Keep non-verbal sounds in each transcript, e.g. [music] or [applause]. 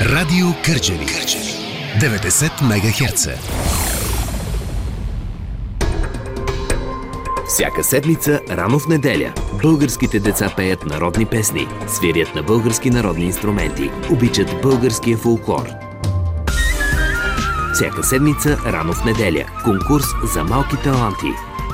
Радио Кърджали. 90 МГц. Всяка седмица, рано в неделя, българските деца пеят народни песни, свирят на български народни инструменти, обичат българския фолклор. Всяка седмица, рано в неделя, конкурс за малки таланти –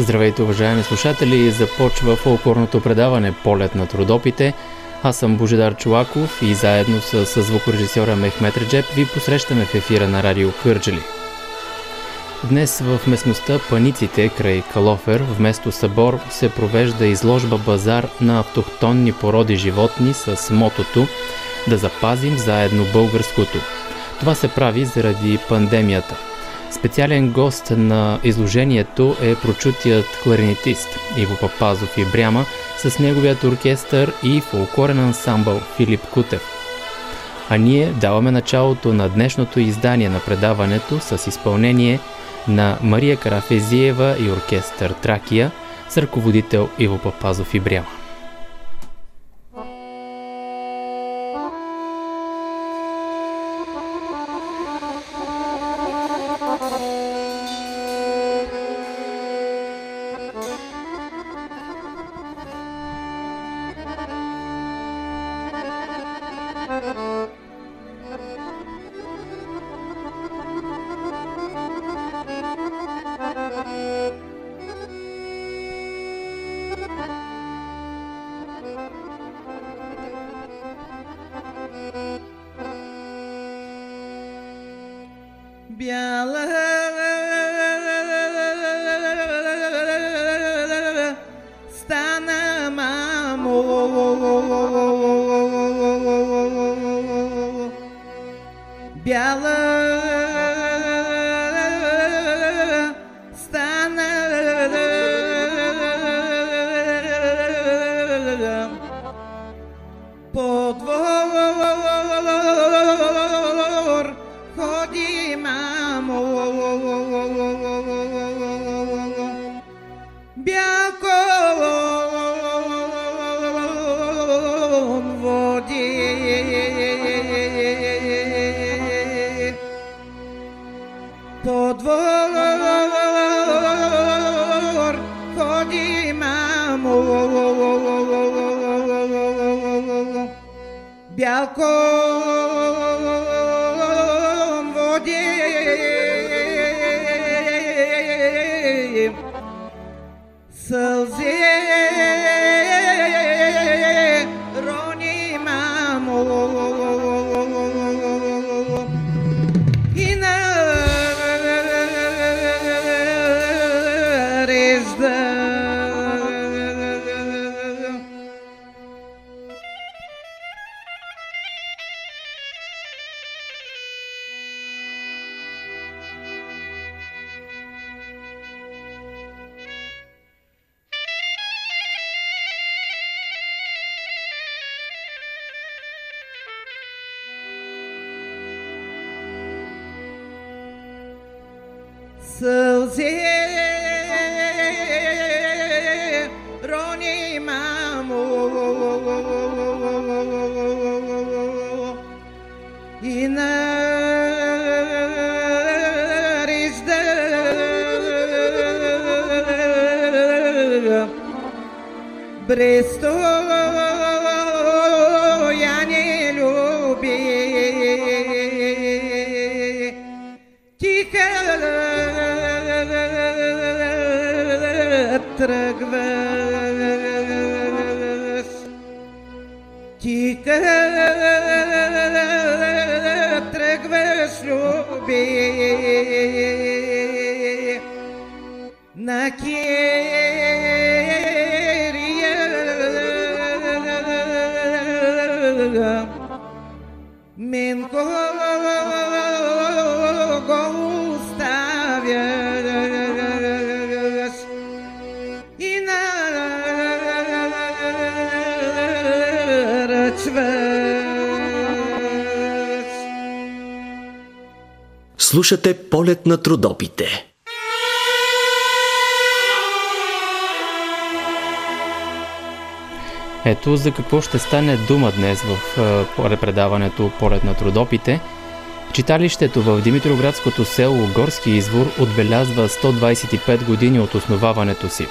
Здравейте, уважаеми слушатели! Започва фолклорното предаване Полет на трудопите. Аз съм Божидар Чулаков и заедно с, с звукорежисьора Мехмет Реджеп ви посрещаме в ефира на радио Кърджали. Днес в местността Паниците край Калофер вместо събор се провежда изложба базар на автохтонни породи животни с мотото да запазим заедно българското. Това се прави заради пандемията – Специален гост на изложението е прочутият кларинетист Иво Папазов и Бряма с неговият оркестър и фолклорен ансамбъл Филип Кутев. А ние даваме началото на днешното издание на предаването с изпълнение на Мария Карафезиева и оркестър Тракия с ръководител Иво Папазов и Бряма. shallow Слушате полет на трудопите. Ето за какво ще стане дума днес в е, предаването Полет на трудопите. Читалището в Димитроградското село Горски извор отбелязва 125 години от основаването си.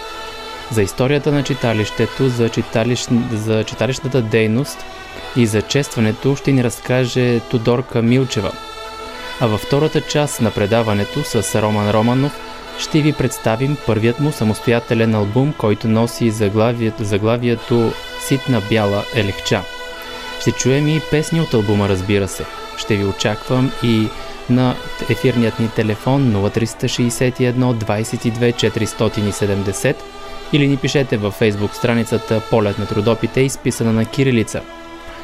За историята на читалището, за, читалищ... за читалищната дейност и за честването ще ни разкаже Тодорка Милчева. А във втората част на предаването с Роман Романов ще ви представим първият му самостоятелен албум, който носи заглавието, заглавието Ситна бяла елехча. Ще чуем и песни от албума, разбира се. Ще ви очаквам и на ефирният ни телефон 0361 22 470 или ни пишете във фейсбук страницата Полет на трудопите, изписана на кирилица.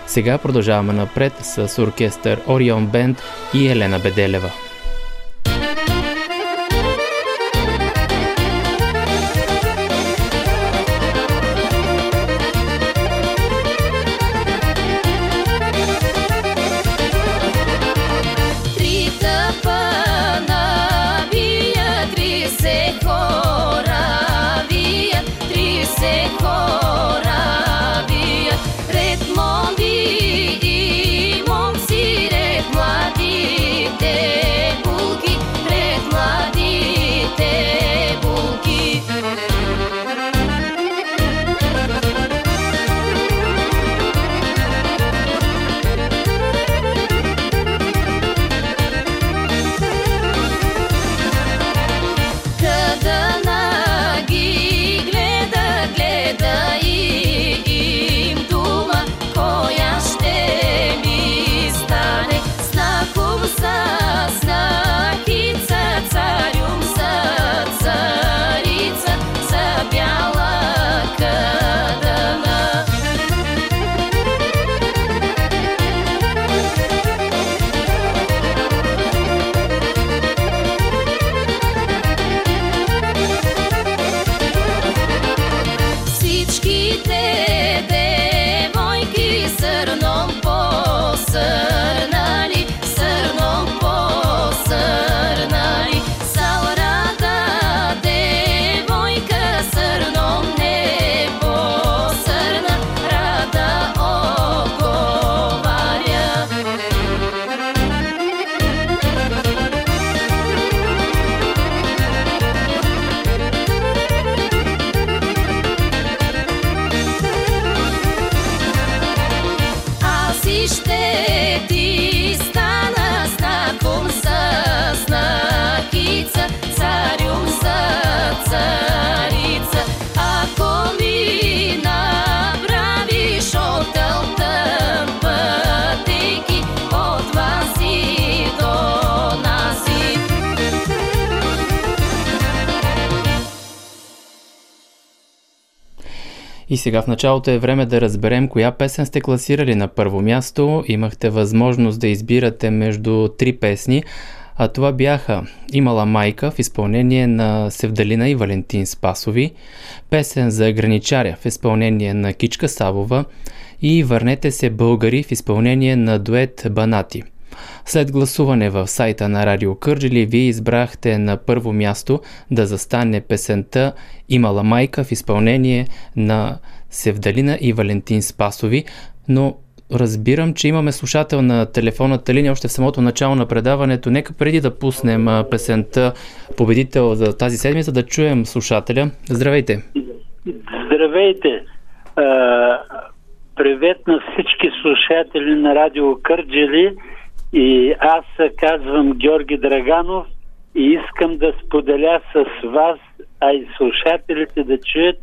Сега продължаваме напред с оркестър Орион Бенд и Елена Беделева. И сега в началото е време да разберем коя песен сте класирали на първо място. Имахте възможност да избирате между три песни, а това бяха Имала майка в изпълнение на Севдалина и Валентин Спасови, песен за граничаря в изпълнение на Кичка Савова и Върнете се българи в изпълнение на дует Банати. След гласуване в сайта на Радио Кърджили, вие избрахте на първо място да застане песента Имала майка в изпълнение на Севдалина и Валентин Спасови, но разбирам, че имаме слушател на телефонната линия още в самото начало на предаването. Нека преди да пуснем песента победител за тази седмица, да чуем слушателя. Здравейте! Здравейте! Привет на всички слушатели на Радио Кърджели и аз казвам Георги Драганов и искам да споделя с вас, а и слушателите да чуят,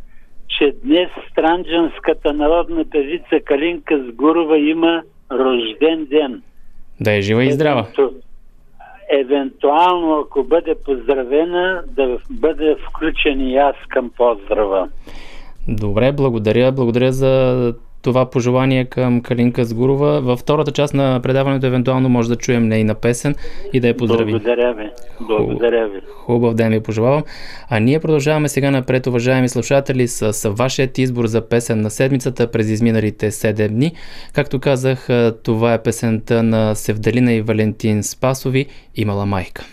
че днес странджанската народна певица Калинка Сгурова има рожден ден. Да е жива и здрава. Евенту- Евентуално, ако бъде поздравена, да бъде включен и аз към поздрава. Добре, благодаря. Благодаря за това пожелание към Калинка Сгурова. Във втората част на предаването евентуално може да чуем нейна песен и да я поздравим. Благодаря ви. Благодаря ви. Хубав ден ви пожелавам. А ние продължаваме сега напред, уважаеми слушатели, с, с вашият избор за песен на седмицата през изминалите 7 дни. Както казах, това е песента на Севдалина и Валентин Спасови «Имала майка».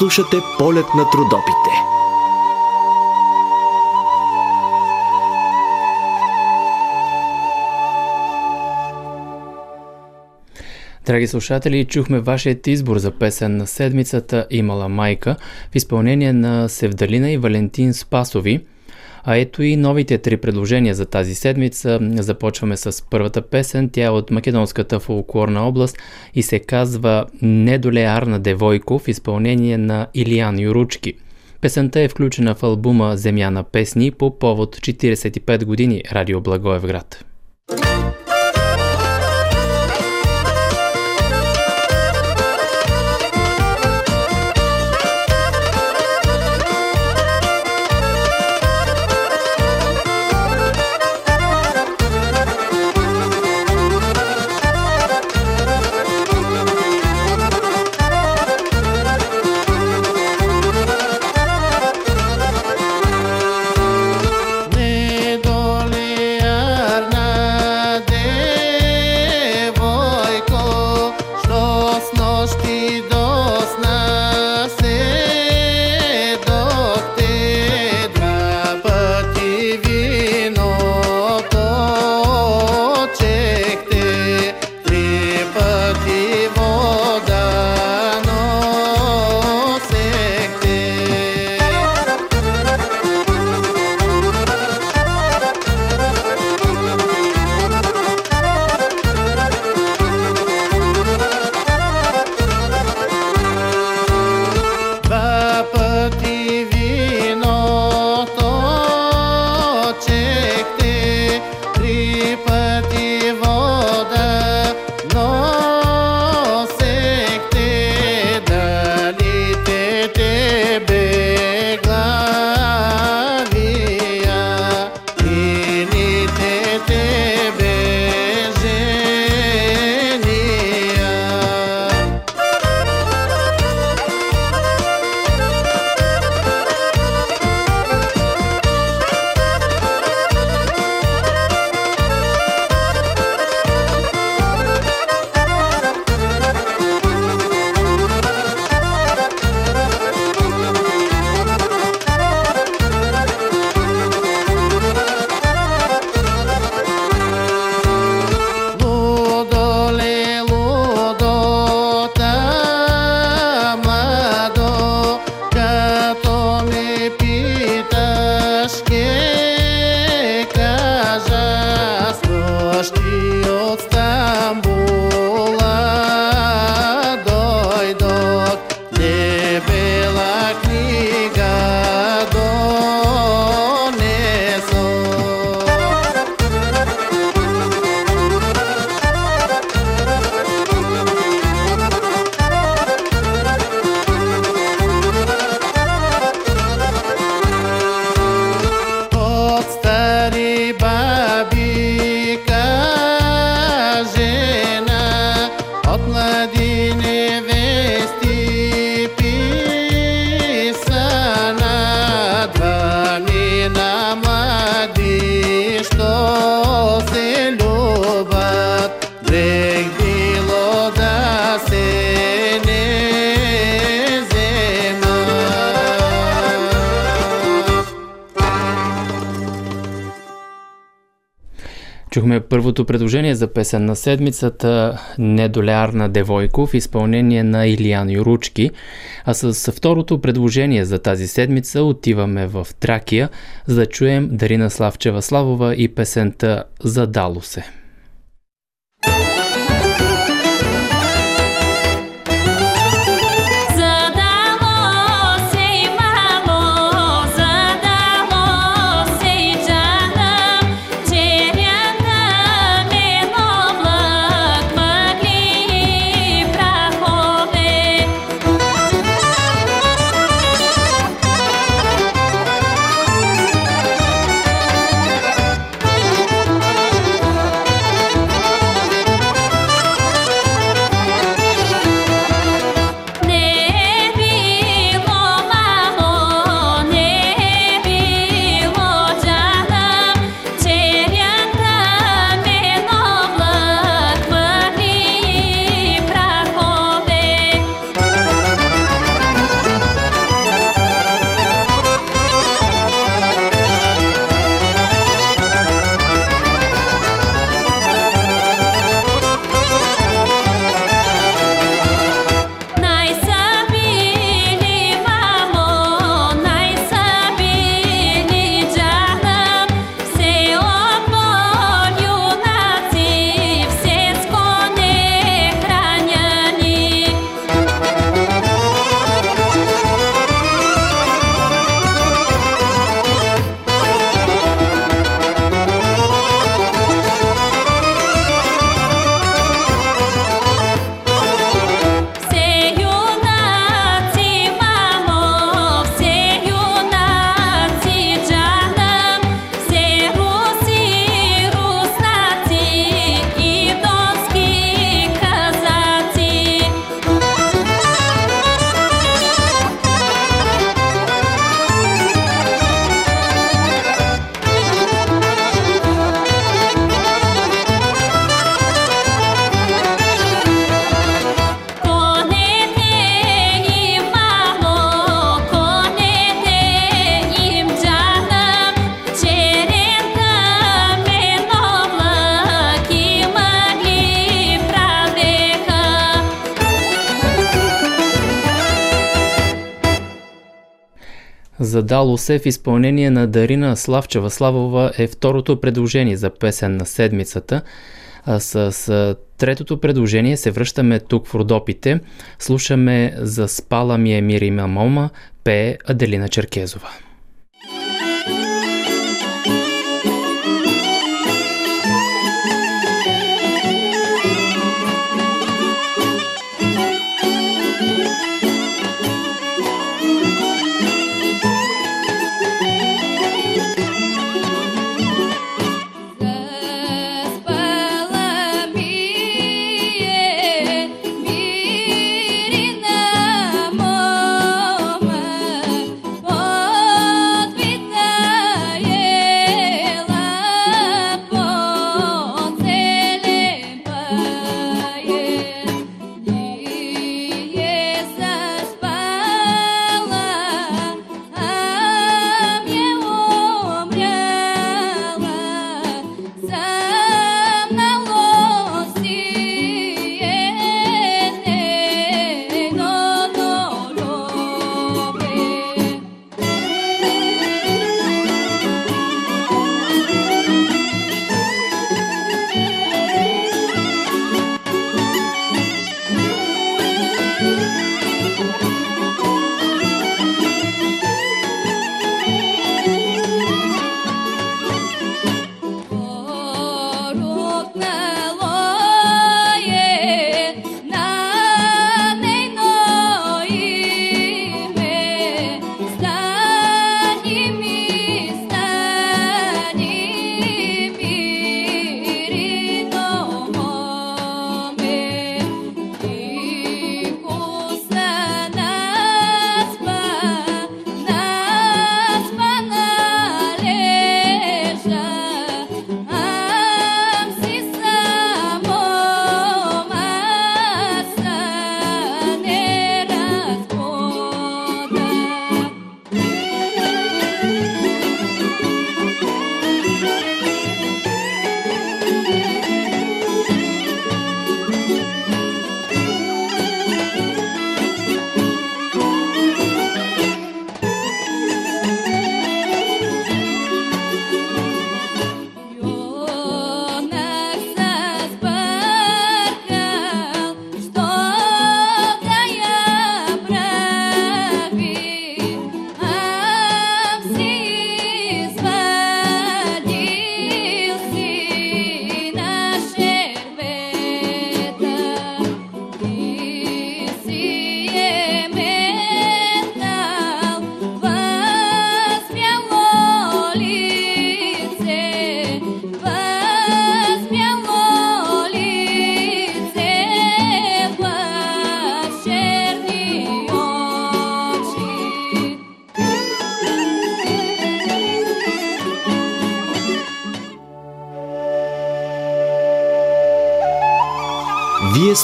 слушате полет на трудопите. Драги слушатели, чухме вашият избор за песен на седмицата Имала майка в изпълнение на Севдалина и Валентин Спасови – а ето и новите три предложения за тази седмица. Започваме с първата песен. Тя е от македонската фолклорна област и се казва Недолеарна девойко в изпълнение на Илиян Юручки. Песента е включена в албума Земя на песни по повод 45 години Радио Благоевград. Недолиарна Чухме първото предложение за песен на седмицата Недолярна девойко в изпълнение на Илиян Юручки, а с второто предложение за тази седмица отиваме в Тракия, за да чуем Дарина Славчева Славова и песента Задало се. Задало се в изпълнение на Дарина Славчева Славова е второто предложение за песен на седмицата. А с, с третото предложение се връщаме тук в Родопите. Слушаме за спала ми е Мири Мамома, пее Аделина Черкезова.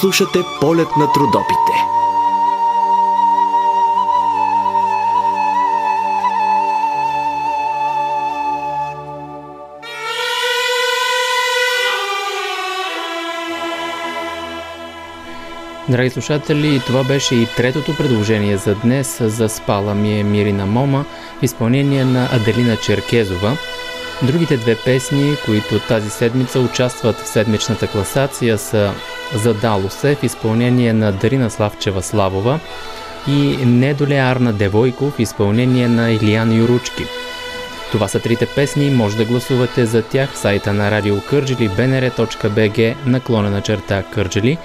Слушате полет на трудопите. Драги слушатели, това беше и третото предложение за днес за спала ми е Мирина Мома в изпълнение на Аделина Черкезова. Другите две песни, които тази седмица участват в седмичната класация са Задало се в изпълнение на Дарина Славчева Славова и Недолеарна Девойко в изпълнение на Илиян Юручки. Това са трите песни, може да гласувате за тях в сайта на Радио Кърджили bnr.bg наклонена черта Кърджили.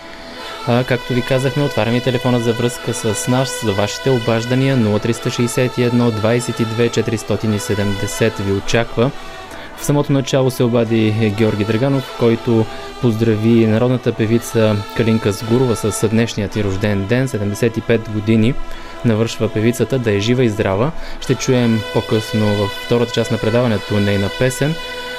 А, както ви казахме, отваряме телефона за връзка с нас за вашите обаждания 0361 22 470 ви очаква. В самото начало се обади Георги Драганов, който поздрави народната певица Калинка Сгурова с днешният ти рожден ден, 75 години. Навършва певицата да е жива и здрава. Ще чуем по-късно във втората част на предаването нейна песен.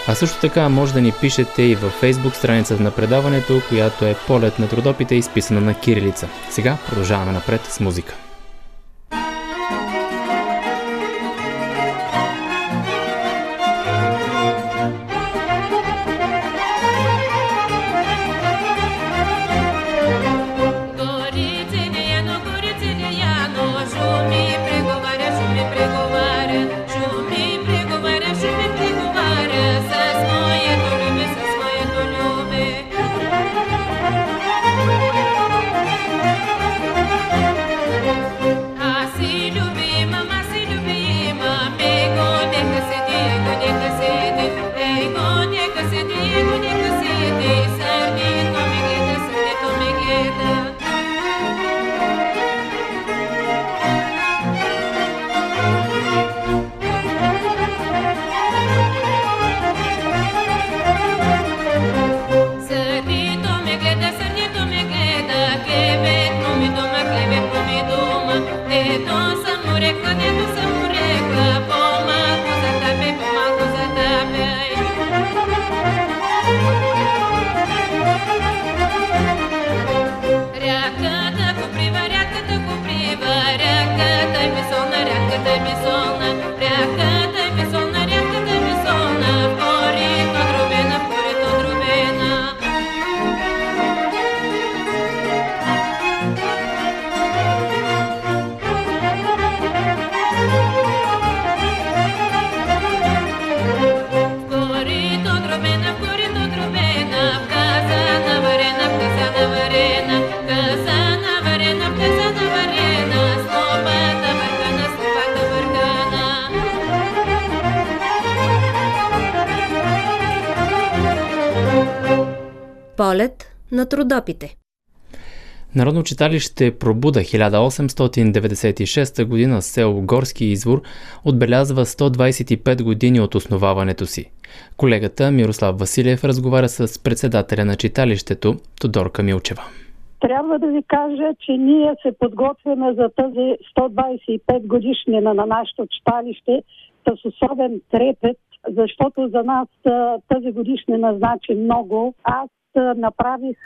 А също така може да ни пишете и във Facebook страницата на предаването, която е Полет на трудопите, изписана на кирилица. Сега продължаваме напред с музика. Полет на трудопите. Народно читалище Пробуда 1896 година село Горски извор отбелязва 125 години от основаването си. Колегата Мирослав Василев разговаря с председателя на читалището Тодорка Милчева. Трябва да ви кажа, че ние се подготвяме за тази 125 годишнина на нашето читалище с особен трепет, защото за нас тази годишнина значи много. Аз направих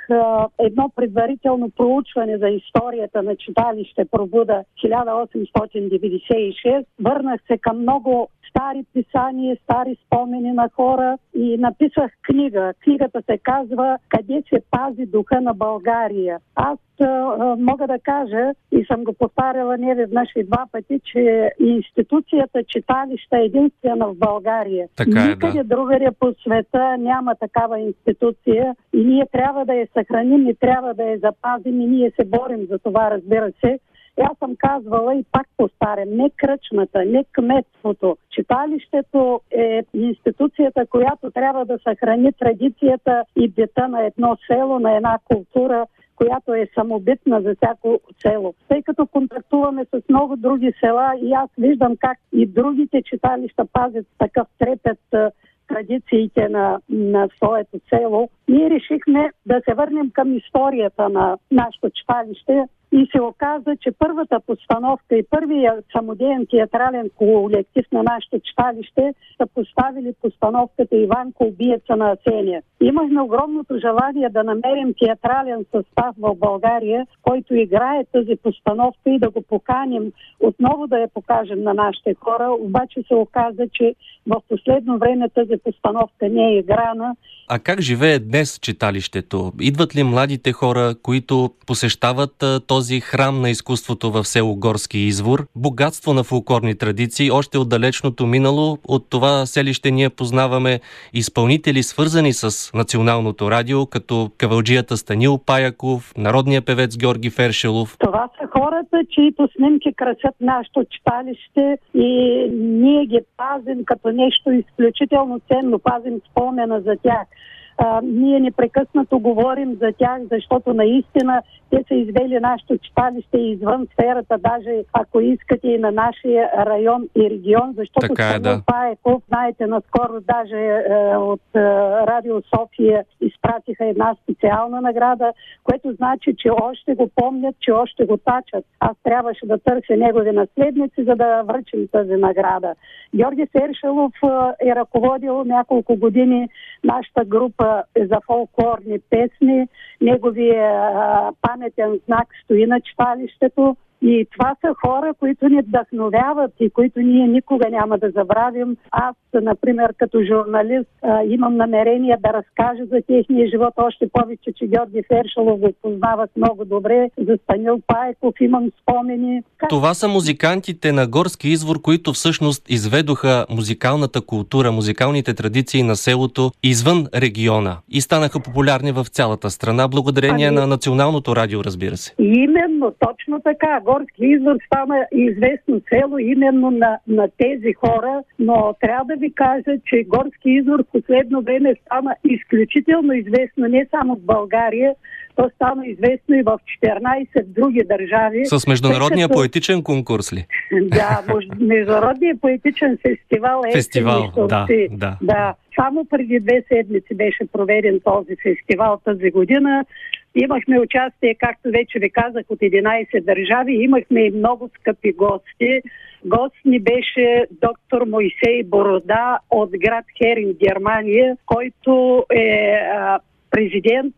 едно предварително проучване за историята на читалище Пробуда 1896. Върнах се към много стари писания, стари спомени на хора и написах книга. Книгата се казва Къде се пази духа на България. Аз мога да кажа и съм го повтаряла не веднъж и два пъти, че институцията читалища е единствена в България. Така е, Никъде да. другаде по света няма такава институция и ние трябва да я съхраним и трябва да я запазим и ние се борим за това, разбира се. Аз съм казвала и пак повтарям, не кръчмата, не кметството. Читалището е институцията, която трябва да съхрани традицията и бита на едно село, на една култура, която е самобитна за всяко село. Тъй като контактуваме с много други села и аз виждам как и другите читалища пазят такъв трепет традициите на, на своето село, ние решихме да се върнем към историята на нашето читалище и се оказа, че първата постановка и първия самодеен театрален колектив на нашето читалище са поставили постановката Иван Колбиеца на Асения. Имахме огромното желание да намерим театрален състав в България, който играе тази постановка и да го поканим отново да я покажем на нашите хора. Обаче се оказа, че в последно време тази постановка не е играна А как живее днес читалището? Идват ли младите хора, които посещават а, този храм на изкуството в село Горски извор? Богатство на фулкорни традиции, още от далечното минало. От това селище ние познаваме изпълнители, свързани с националното радио, като кавалджията Станил Паяков, народния певец Георги Фершелов. Това са хората, чието снимки красят нашето читалище и ние ги пазим като нещо изключително ценно, пазим спомена за тях. А, ние непрекъснато говорим за тях, защото наистина те са извели нашето читалище извън сферата, даже ако искате и на нашия район и регион, защото Така е, да. Паеков, знаете, наскоро даже е, от е, Радио София изпратиха една специална награда, което значи, че още го помнят, че още го тачат. Аз трябваше да търся негови наследници, за да връчим тази награда. Георги Сершелов е, е ръководил няколко години нашата група за фолклорни песни. Неговия паметен знак стои на читалището. И това са хора, които ни вдъхновяват и които ние никога няма да забравим. Аз, например, като журналист, имам намерение да разкажа за техния живот, още повече, че Георги Фершалов го познавах много добре. За Станил Пайков имам спомени. Това са музикантите на Горски извор, които всъщност изведоха музикалната култура, музикалните традиции на селото извън региона и станаха популярни в цялата страна, благодарение Ами- на националното радио, разбира се. Именно, точно така. Горски извор стана известно село именно на, на тези хора, но трябва да ви кажа, че Горски извор в последно време стана изключително известно не само в България, то стана известно и в 14 други държави. С международния като- поетичен конкурс ли? Да, Международният поетичен фестивал е Фестивал, да, да. да. Само преди две седмици беше проведен този фестивал тази година. Имахме участие, както вече ви казах, от 11 държави. Имахме и много скъпи гости. Гост ни беше доктор Моисей Борода от град Херинг, Германия, който е президент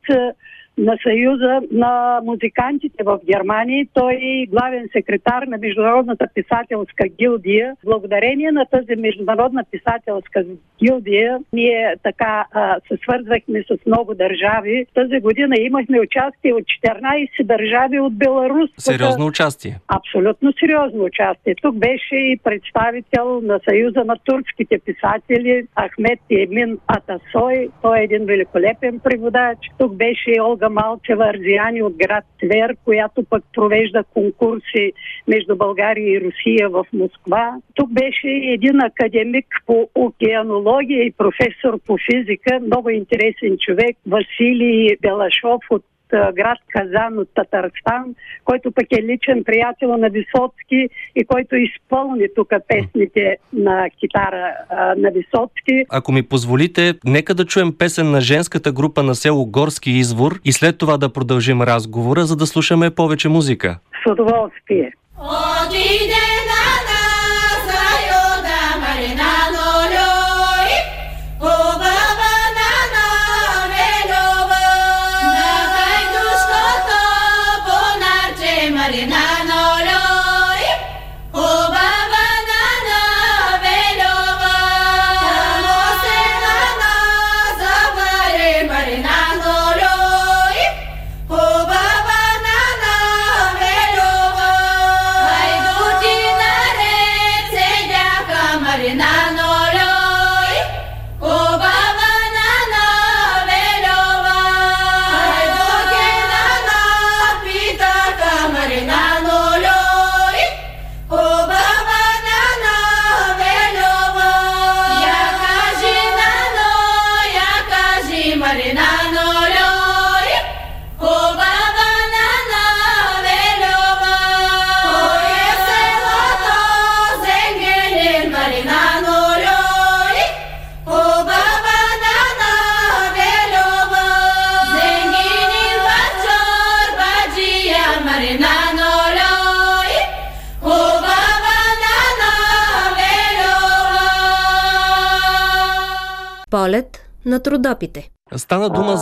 на Съюза на музикантите в Германия. Той е главен секретар на Международната писателска гилдия. Благодарение на тази Международна писателска гилдия ние така а, се свързвахме с много държави. Тази година имахме участие от 14 държави от Беларус. Сериозно участие. Абсолютно сериозно участие. Тук беше и представител на Съюза на турските писатели Ахмед Емин Атасой. Той е един великолепен преводач. Тук беше и Олга Елга Малчева Арзияни от град Твер, която пък провежда конкурси между България и Русия в Москва. Тук беше един академик по океанология и професор по физика, много интересен човек, Василий Белашов от град Казан от Татарстан, който пък е личен приятел на Висоцки и който изпълни тук песните на китара а, на Висоцки. Ако ми позволите, нека да чуем песен на женската група на село Горски извор и след това да продължим разговора, за да слушаме повече музика. С удоволствие. Отиде на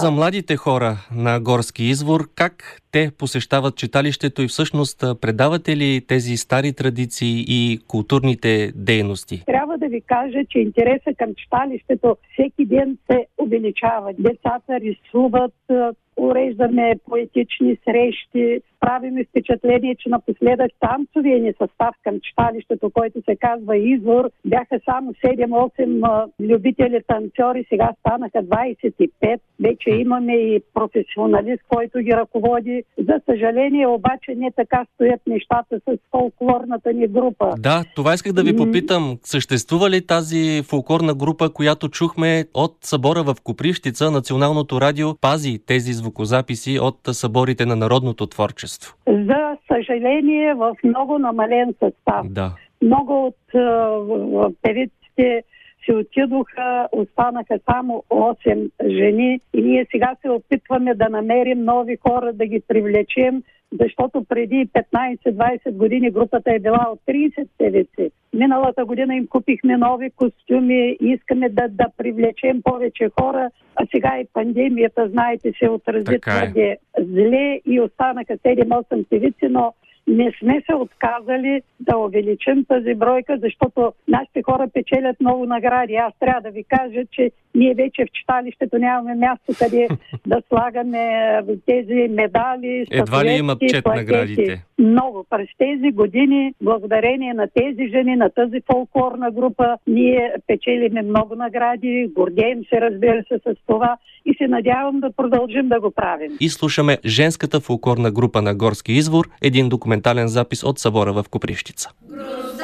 за младите хора на Горски извор. Как те посещават читалището и всъщност предавате ли тези стари традиции и културните дейности? Трябва да ви кажа, че интереса към читалището всеки ден се увеличава. Децата рисуват, уреждаме поетични срещи, правиме впечатление, че напоследък танцовия ни състав към читалището, който се казва Извор, бяха само 7-8 а, любители танцори, сега станаха 25. Вече имаме и професионалист, който ги ръководи. За съжаление, обаче не така стоят нещата с фолклорната ни група. Да, това исках да ви попитам. Съществува ли тази фолклорна група, която чухме от събора в Копривщица, Националното радио пази тези звукозаписи от съборите на народното творчество? За съжаление, в много намален състав. Да. Много от в- певиците си отидоха, останаха само 8 жени и ние сега се опитваме да намерим нови хора, да ги привлечем, защото преди 15-20 години групата е била от 30 певици. Миналата година им купихме нови костюми искаме да, да привлечем повече хора, а сега и пандемията, знаете, се отрази Така е. твърде зле и останаха 7-8 певици, но не сме се отказали да увеличим тази бройка, защото нашите хора печелят много награди. Аз трябва да ви кажа, че ние вече в читалището нямаме място къде [laughs] да слагаме тези медали. Едва ли имат чет плакети. наградите? Много. През тези години, благодарение на тези жени, на тази фолклорна група, ние печелиме много награди, гордеем се, разбира се, с това и се надявам да продължим да го правим. И слушаме женската фолклорна група на Горски извор, един документален запис от събора в. Груздана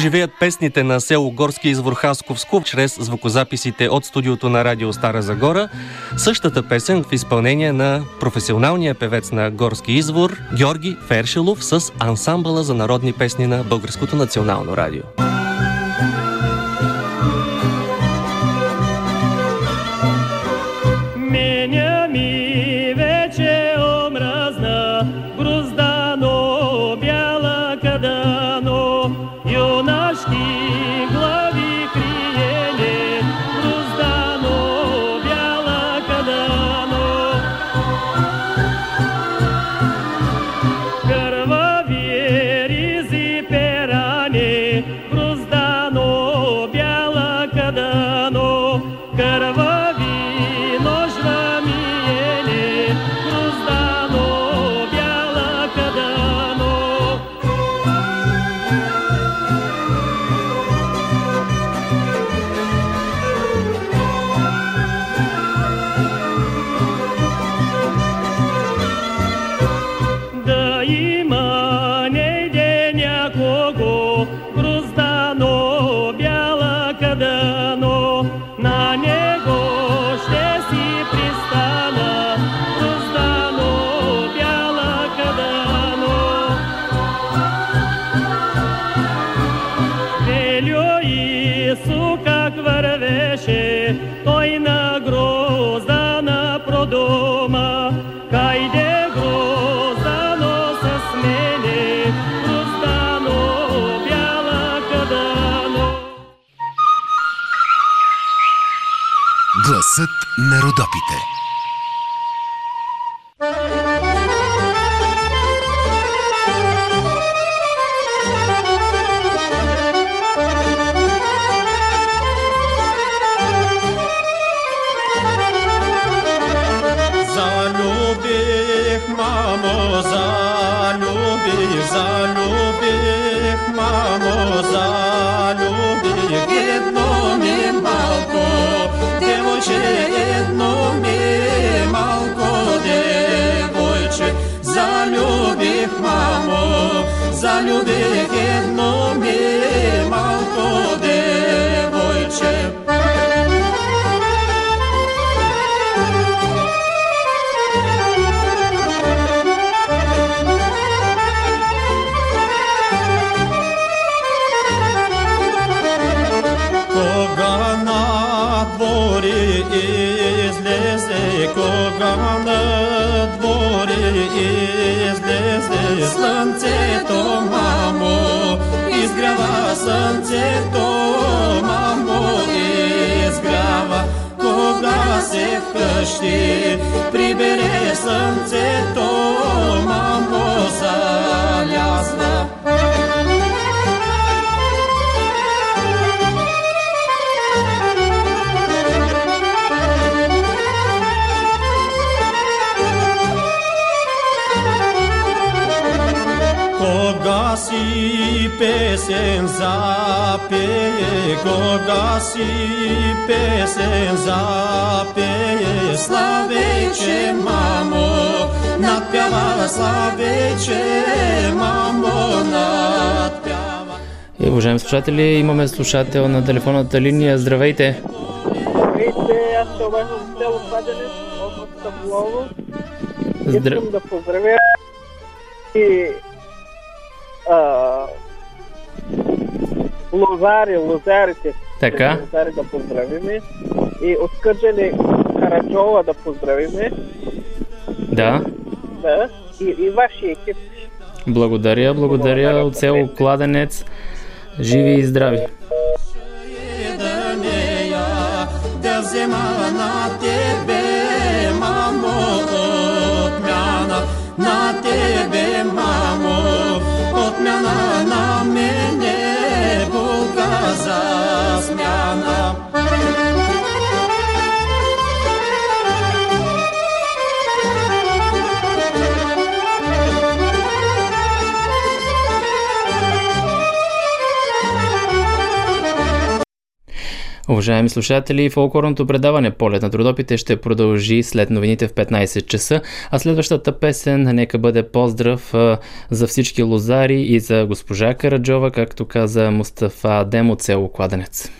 Как живеят песните на село Горски извор Хасковско чрез звукозаписите от студиото на Радио Стара Загора. Същата песен в изпълнение на професионалния певец на Горски извор Георги Фершелов с ансамбъла за народни песни на Българското национално радио. Слушатели, имаме слушател на телефонната линия. Здравейте! Здравейте, аз се обаждам от село Кладенец, област Тавлово. Здра... Искам да поздравя и а, лозари, лозарите. Така. Лозари да поздравиме. И от Кърджали Караджола да поздравиме. Да. Да. И, и вашия екип. Благодаря, благодаря от село Кладенец. Живи и здрави! Уважаеми слушатели, фолклорното предаване Полет на трудопите ще продължи след новините в 15 часа, а следващата песен нека бъде поздрав за всички лозари и за госпожа Караджова, както каза Мустафа Адем от село Кладенец.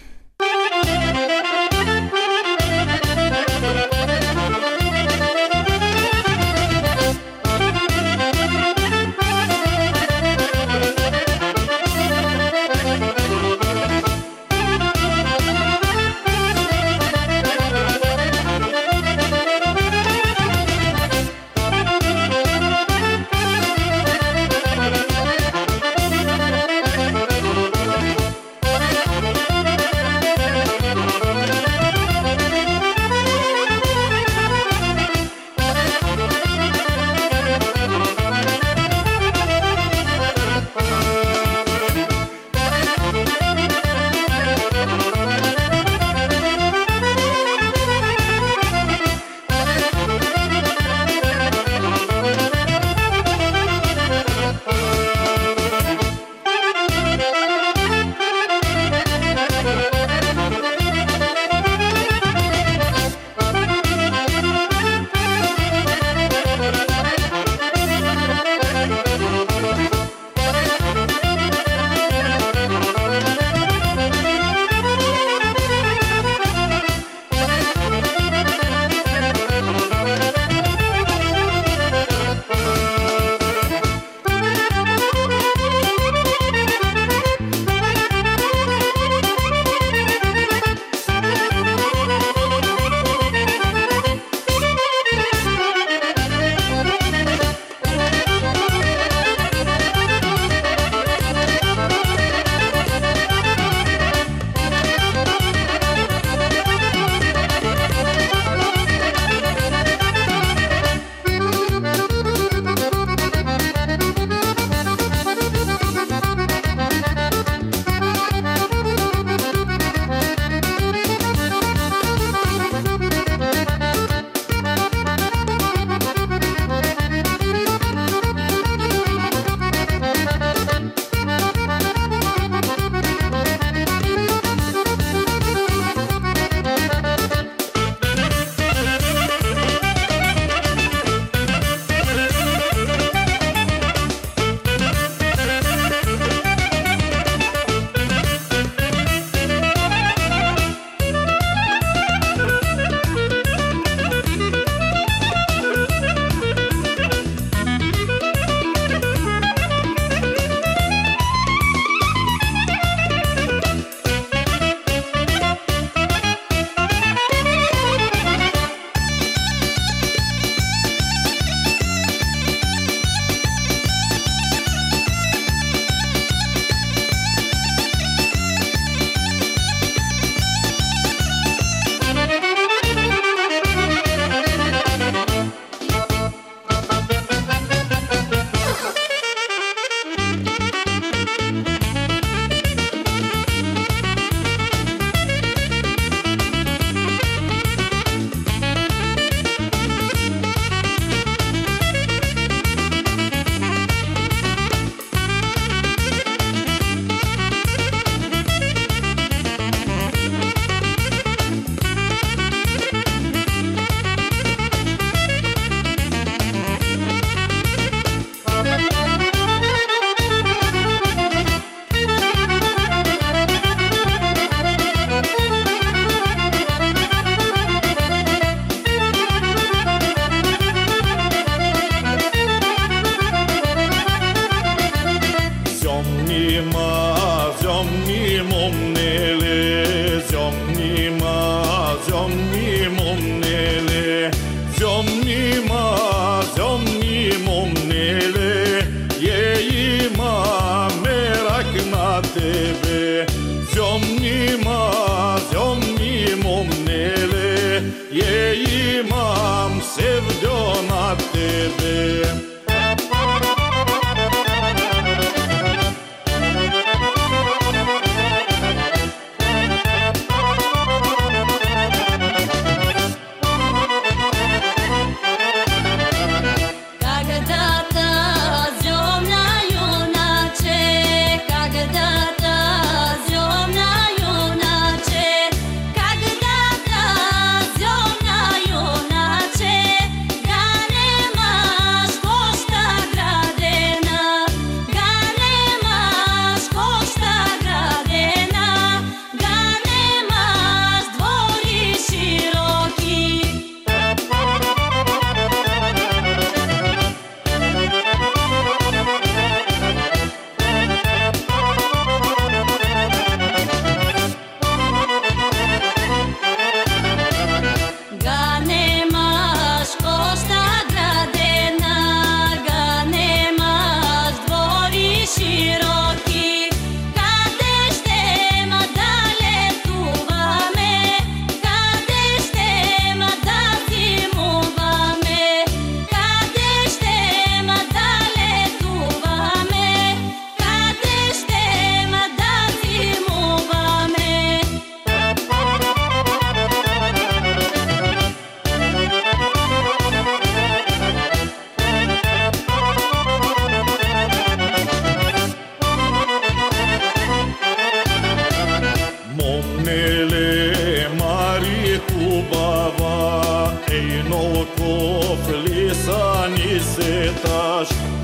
Готов ли са ни се?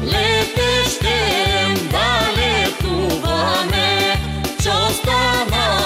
Летещем да летуваме, че остана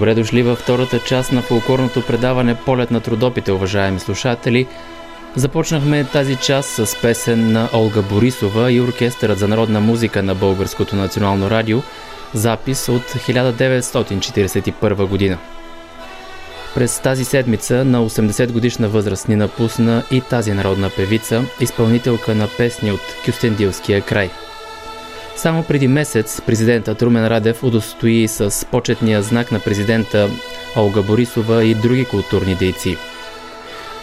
Добре дошли във втората част на фолклорното предаване Полет на трудопите, уважаеми слушатели. Започнахме тази част с песен на Олга Борисова и Оркестърът за народна музика на Българското национално радио, запис от 1941 година. През тази седмица на 80 годишна възраст ни напусна и тази народна певица, изпълнителка на песни от Кюстендилския край – само преди месец президентът Румен Радев удостои с почетния знак на президента Олга Борисова и други културни дейци.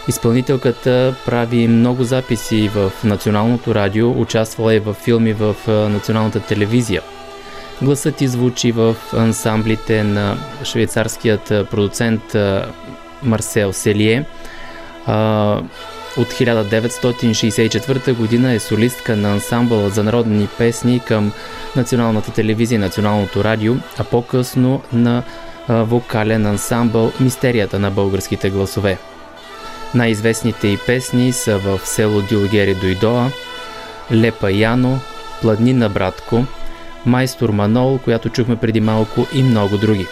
Изпълнителката прави много записи в Националното радио, участвала и в филми в Националната телевизия. Гласът ти звучи в ансамблите на швейцарският продуцент Марсел Селие. От 1964 година е солистка на ансамбъл за народни песни към Националната телевизия и Националното радио, а по-късно на вокален ансамбъл Мистерията на българските гласове. Най-известните и песни са в село Дилгери Дойдоа, Лепа Яно, Пладнина Братко, Майстор Манол, която чухме преди малко и много други.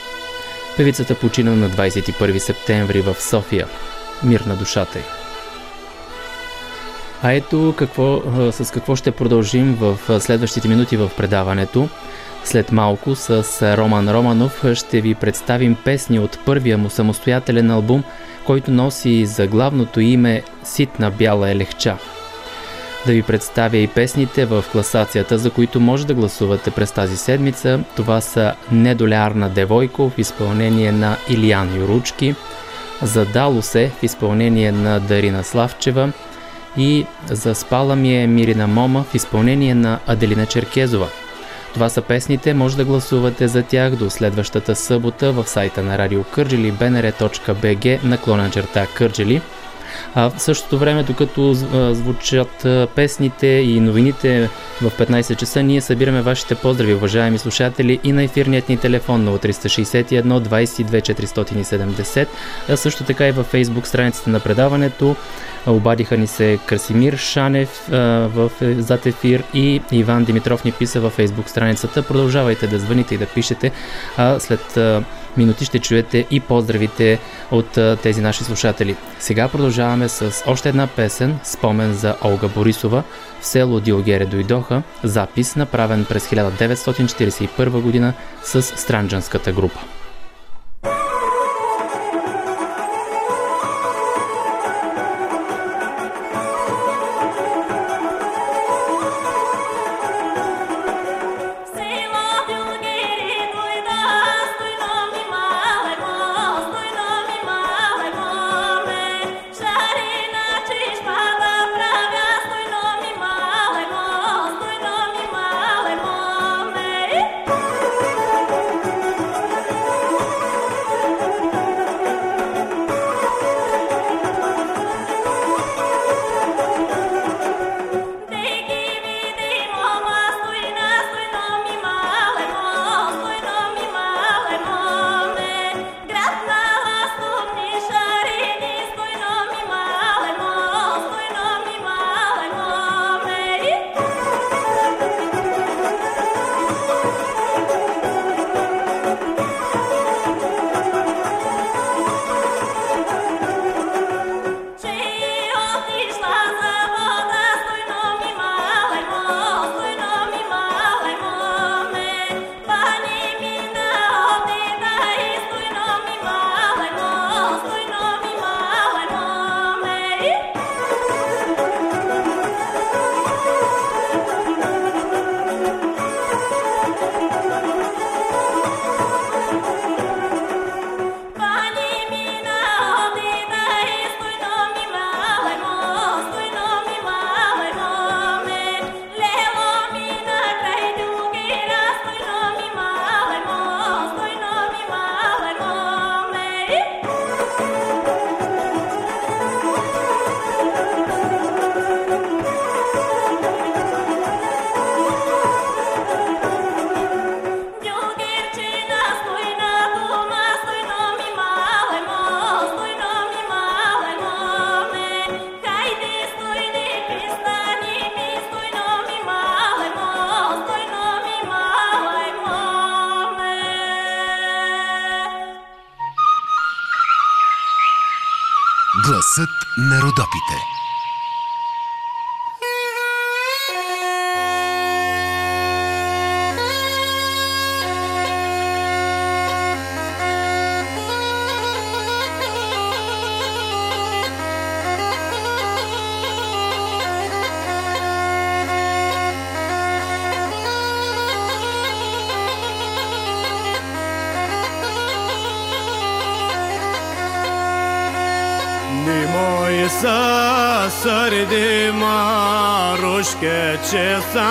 Певицата почина на 21 септември в София. Мир на душата й! А ето какво, с какво ще продължим в следващите минути в предаването. След малко с Роман Романов ще ви представим песни от първия му самостоятелен албум, който носи за главното име Ситна бяла елехча. Да ви представя и песните в класацията, за които може да гласувате през тази седмица. Това са Недолярна девойко в изпълнение на Илиян Юручки, Задало се в изпълнение на Дарина Славчева – и Заспала ми е Мирина Мома в изпълнение на Аделина Черкезова. Това са песните, може да гласувате за тях до следващата събота в сайта на Радио Кърджели bnr.bg наклона черта Кърджели. А в същото време, докато звучат песните и новините в 15 часа, ние събираме вашите поздрави, уважаеми слушатели, и на ефирният ни телефон 0361 22 470, а също така и във фейсбук страницата на предаването. Обадиха ни се Красимир Шанев в е, зад ефир и Иван Димитров ни писа във фейсбук страницата. Продължавайте да звъните и да пишете. А след минути ще чуете и поздравите от тези наши слушатели. Сега продължаваме с още една песен, спомен за Олга Борисова. В село Диогере дойдоха, запис направен през 1941 година с Странджанската група.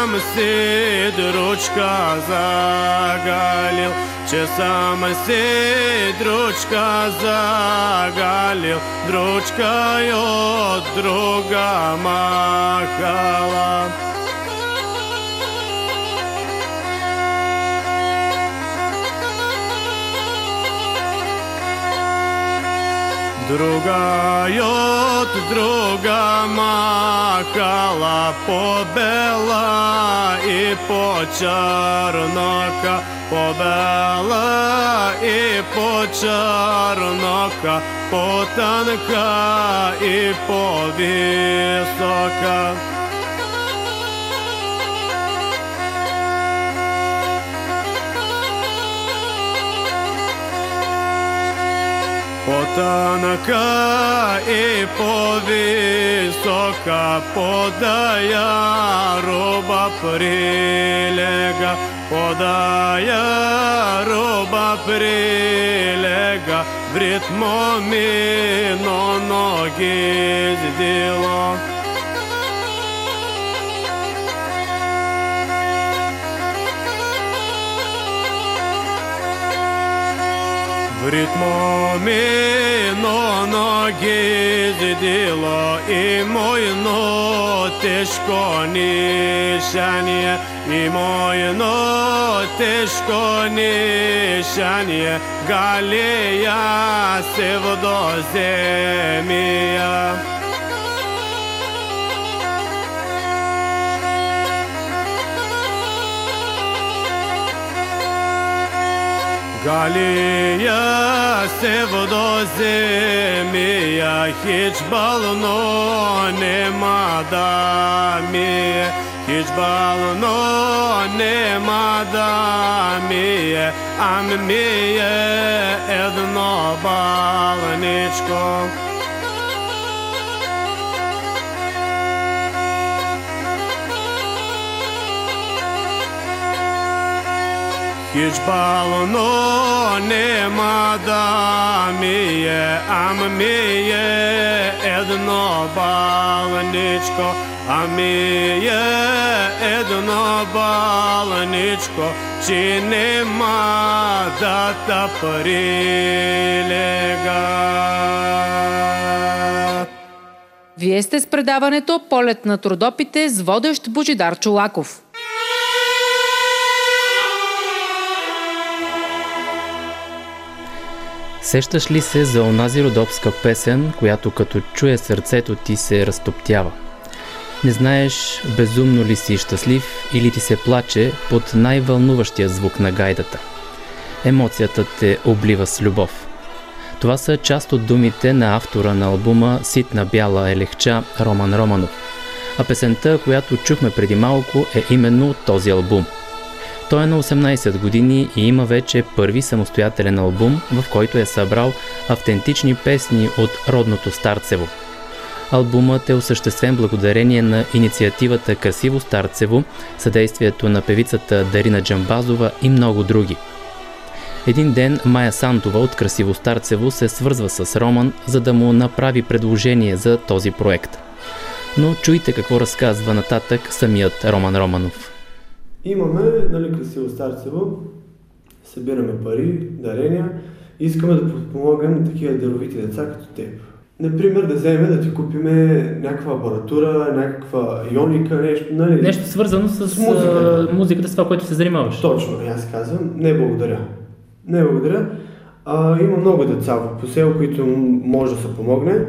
Че бела і почернока, побела і почернока, потанка і повісока. тонка и повисока подая роба прилега, подая роба прилега, в ритмо мино ноги сделала. Ritmo mino nogi zidilo i mojno teško nišanje I mojno teško nišanje Galija se vodozemija бално нема да ми е, хич бално нема да ми е, ам ми е едно балничко. Хич бално ам ми е едно балничко, а ми е едно балничко, че нема да та прилега. Вие сте с предаването Полет на трудопите с водещ Божидар Чулаков. Сещаш ли се за онази родопска песен, която като чуе сърцето ти се разтоптява? Не знаеш безумно ли си щастлив или ти се плаче под най-вълнуващия звук на гайдата. Емоцията те облива с любов. Това са част от думите на автора на албума Ситна бяла елехча Роман Романов. А песента, която чухме преди малко, е именно от този албум – той е на 18 години и има вече първи самостоятелен албум, в който е събрал автентични песни от родното Старцево. Албумът е осъществен благодарение на инициативата Красиво Старцево, съдействието на певицата Дарина Джамбазова и много други. Един ден Майя Сантова от Красиво Старцево се свързва с Роман, за да му направи предложение за този проект. Но чуйте какво разказва нататък самият Роман Романов. Имаме, нали, красиво Старцево, събираме пари, дарения и искаме да подпомогнем такива даровити деца като теб. Например, да вземем да ти купиме някаква апаратура, някаква ионика, нещо, нали? Нещо свързано с, с музиката. музиката, с това, което се занимаваш. Точно, аз казвам, не благодаря. Не благодаря. А, има много деца в посел, които може да се помогне.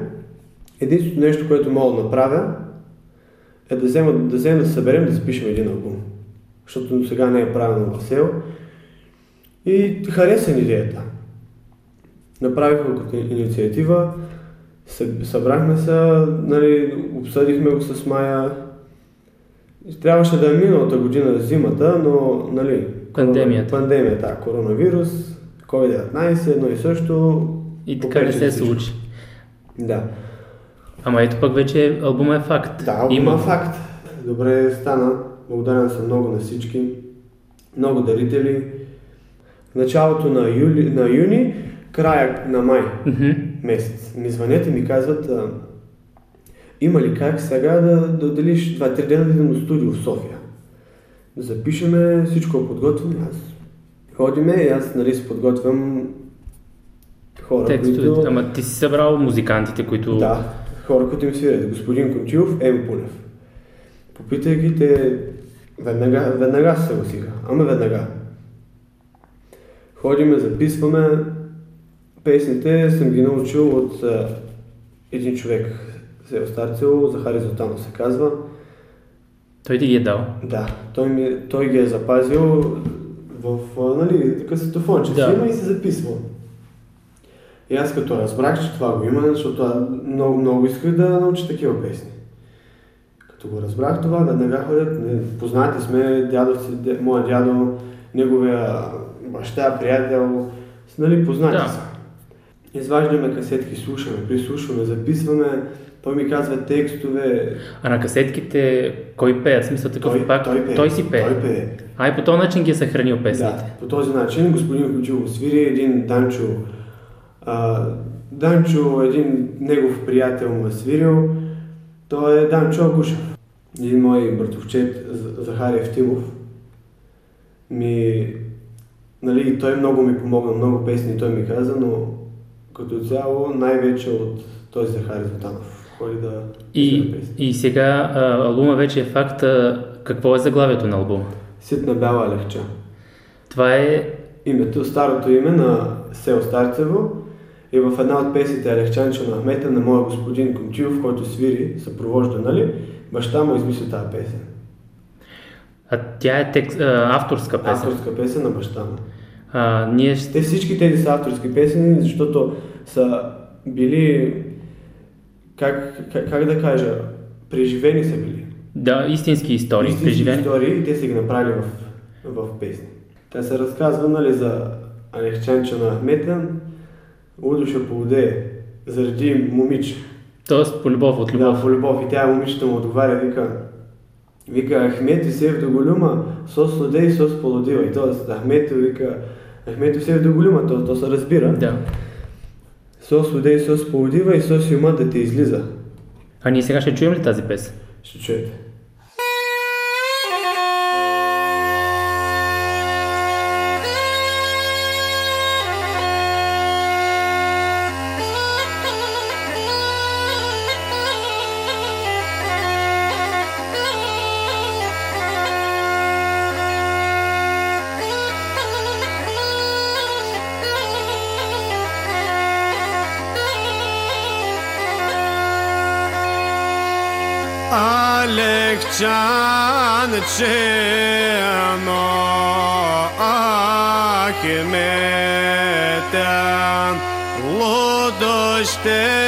Единственото нещо, което мога да направя, е да вземем да, взема да съберем да запишем един албум защото до сега не е правено в сел. И хареса ни идеята. Направихме като инициатива, Съ- Събрахме се, нали, обсъдихме го с Майя. Трябваше да е миналата година зимата, но нали, Пандемията. Пандемията, коронавирус, COVID-19, едно и също. И така не се всичко. случи. Да. Ама ето пък вече албума е факт. Да, албума е факт. Добре стана. Благодарен съм много на всички. Много дарители. Началото на, юли, на юни, края на май месец. Ми звънят и ми казват, а, има ли как сега да, да отделиш 2-3 дена да идем до студио в София? Да запишеме, всичко е подготвено. Аз ходиме и аз нали, си подготвям хора, текстовете. които... Ама ти си събрал музикантите, които... Да, хора, които им свирят. Господин Кончилов, Емо Пунев. Попитах ги, те веднага, веднага се съгласиха. Ама веднага. Ходиме, записваме. Песните съм ги научил от а, един човек, Сео Старцел, Захари Зотанов се казва. Той ти ги е дал. Да, той, ми, той ги е запазил в нали, касетофонче Да. има и се записва. И аз като разбрах, че това го има, защото много, много исках да науча такива песни. Като го разбрах това, веднага ходят, познати сме, дядо си, де, моя дядо, неговия баща, приятел, нали, познати Да. са. Изваждаме касетки, слушаме, прислушваме, записваме, той ми казва текстове, А на касетките кой пее? В смисъл такъв Той- пак? той пее. той си пее. Той пее. А и по този начин ги е съхранил песните. Да, по този начин господин Кучилов свири, един Данчо, а, Данчо, един негов приятел му е свирил, той е Данчо Агушев. Един мой братовчет, Захари Евтимов, ми, нали, той много ми помогна, много песни той ми каза, но като цяло най-вече от този Захари Златанов. Ходи да И, и сега а, албума вече е факт. А, какво е заглавието на албума? Ситна бяла легча. Това е името, старото име на село Старцево и в една от песните Алехчанчо на Ахмета на моя господин Комчилов, който свири, съпровожда, нали, баща му измисли тази песен. А тя е текст, а, авторска песен. Авторска песен на баща му. А, ние ще... Те всички тези са авторски песени, защото са били, как, как, как да кажа, преживени са били. Да, истински истории. Истински преживени. истории и те са ги направили в, в песни. Те се разказва нали, за Алехчанчо на Ахметен, Удоша Полудее, заради момиче. Тоест по любов от любов. Да, по любов. И тя момичето му отговаря, вика, вика Ахмет и Сев до голюма, сос сладей, сос полудива. И т.е. Ахмето вика, Ахмето Сев до голюма, то, то се разбира. Да. Сос сладей, сос полудива и сос юма да те излиза. А ние сега ще чуем ли тази песен? Ще чуете. kıymetten Lu düştü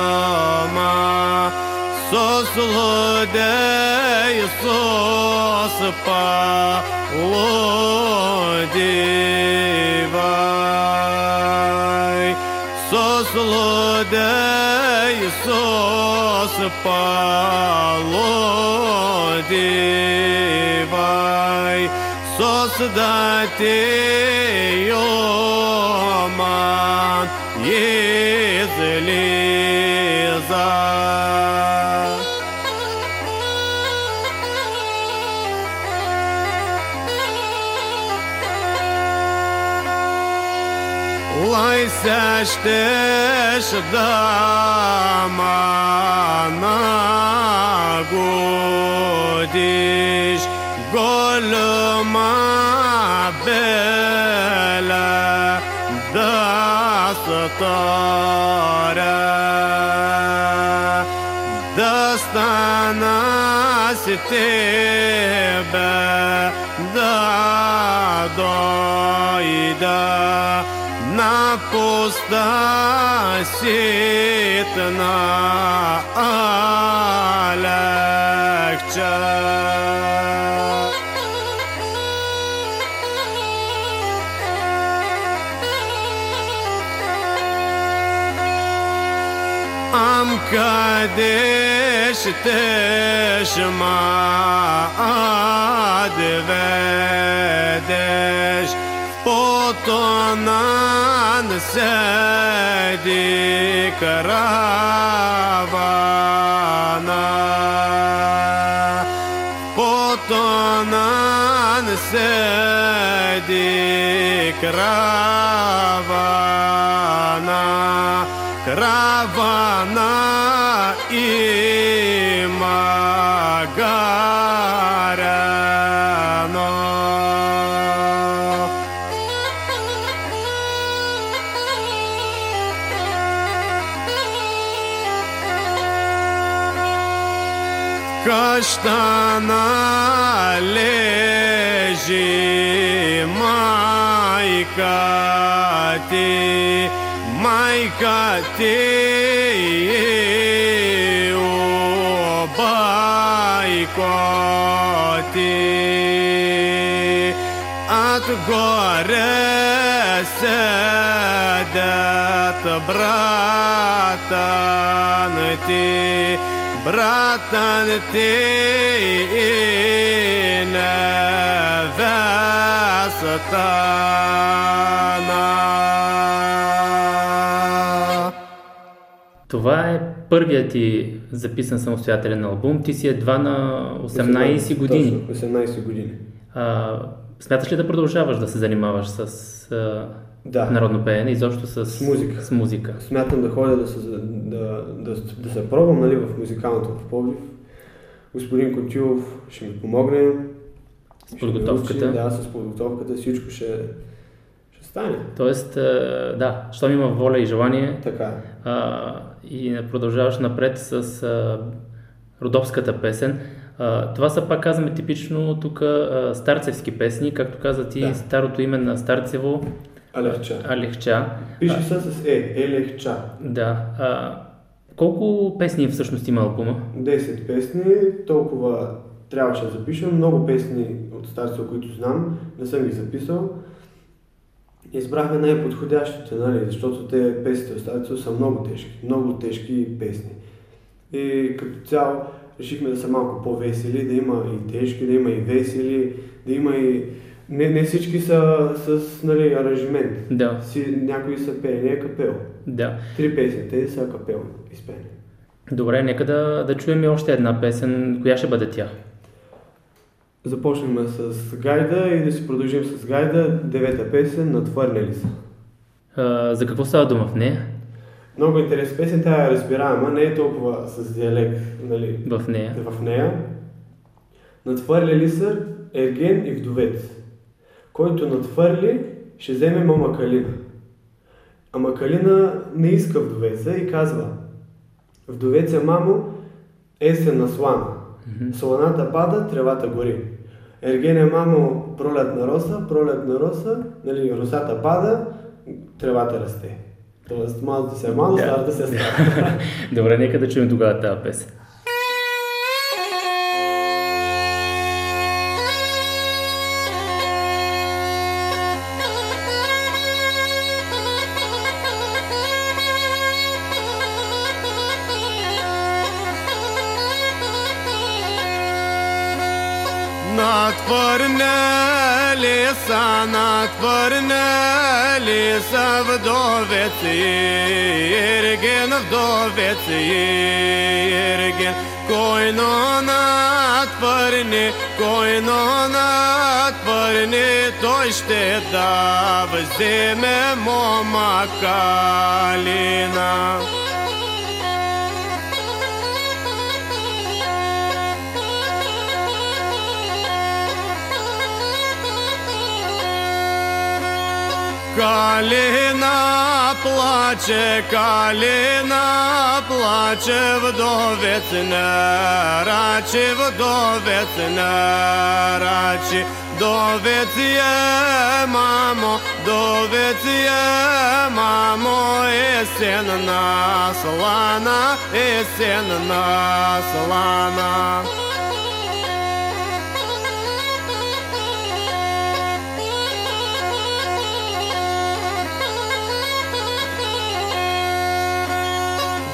koluma Soslu dey sospa Ludivay Soslu dey sospa Ludivay Sosdati așteș da na godiș golma bela da satara dastana sitir da sitna alakça Am kadeş teşma سادي كرام невестана. Това е първият ти записан самостоятелен албум. Ти си едва на 18 години. Точно, 18 години. А, смяташ ли да продължаваш да се занимаваш с а, Да. народно пеене, изобщо с, С музика. с музика? Смятам да ходя да се, да, да, да се пробвам нали, в музикалното в Пловдив. Господин Котилов ще ми помогне. С подготовката? Учи, да, с подготовката всичко ще, ще стане. Тоест, да, щом има воля и желание Така е. а, и продължаваш напред с а, родопската песен. А, това са, пак казваме, типично тук а, старцевски песни, както каза ти, Да. старото име на Старцево. Алехча. Алехча. Пише се с Е, Елехча. Да. А, колко песни всъщност има албума? 10 песни, толкова трябваше да запишем. Много песни от Старцево, които знам, не съм ги записал. Избрахме най-подходящите, нали, защото те песните от Старцево са много тежки, много тежки песни. И като цяло решихме да са малко по-весели, да има и тежки, да има и весели, да има и... Не, не всички са с нали, аранжимент. Да. Си, някои са пеени а капел. Да. Три песни, тези са капел изпеени. Добре, нека да, да чуем и още една песен. Коя ще бъде тя? Започнем с гайда и да си продължим с гайда. Девета песен, надхвърляли са. А, за какво става дума в нея? Много интересна песен, тя е разбираема, не е толкова с диалект нали, В нея. в нея. Надхвърляли са Ерген и вдовец. Който надхвърли, ще вземе мома Калина. Ама Калина не иска вдовеца и казва Вдовеца, мамо, есен на слана. Сланата пада, тревата гори. Ергене, мамо, пролетна роса, пролетна роса, нали, росата пада, тревата расте. Тоест, малото се е мало, Да. старата се е стара. [laughs] Добре, нека да чуем тогава тази песен. Anat varnelis vdovec irgin, vdovec irgin Koinonat varni, koinonat varni Toște dav zime moma kalina. Калина. Калина плаче, калина плаче, вдовец не рачи, вдовец не рачи. Довец е, мамо, довец е, мамо, есен на слана, есен на слана.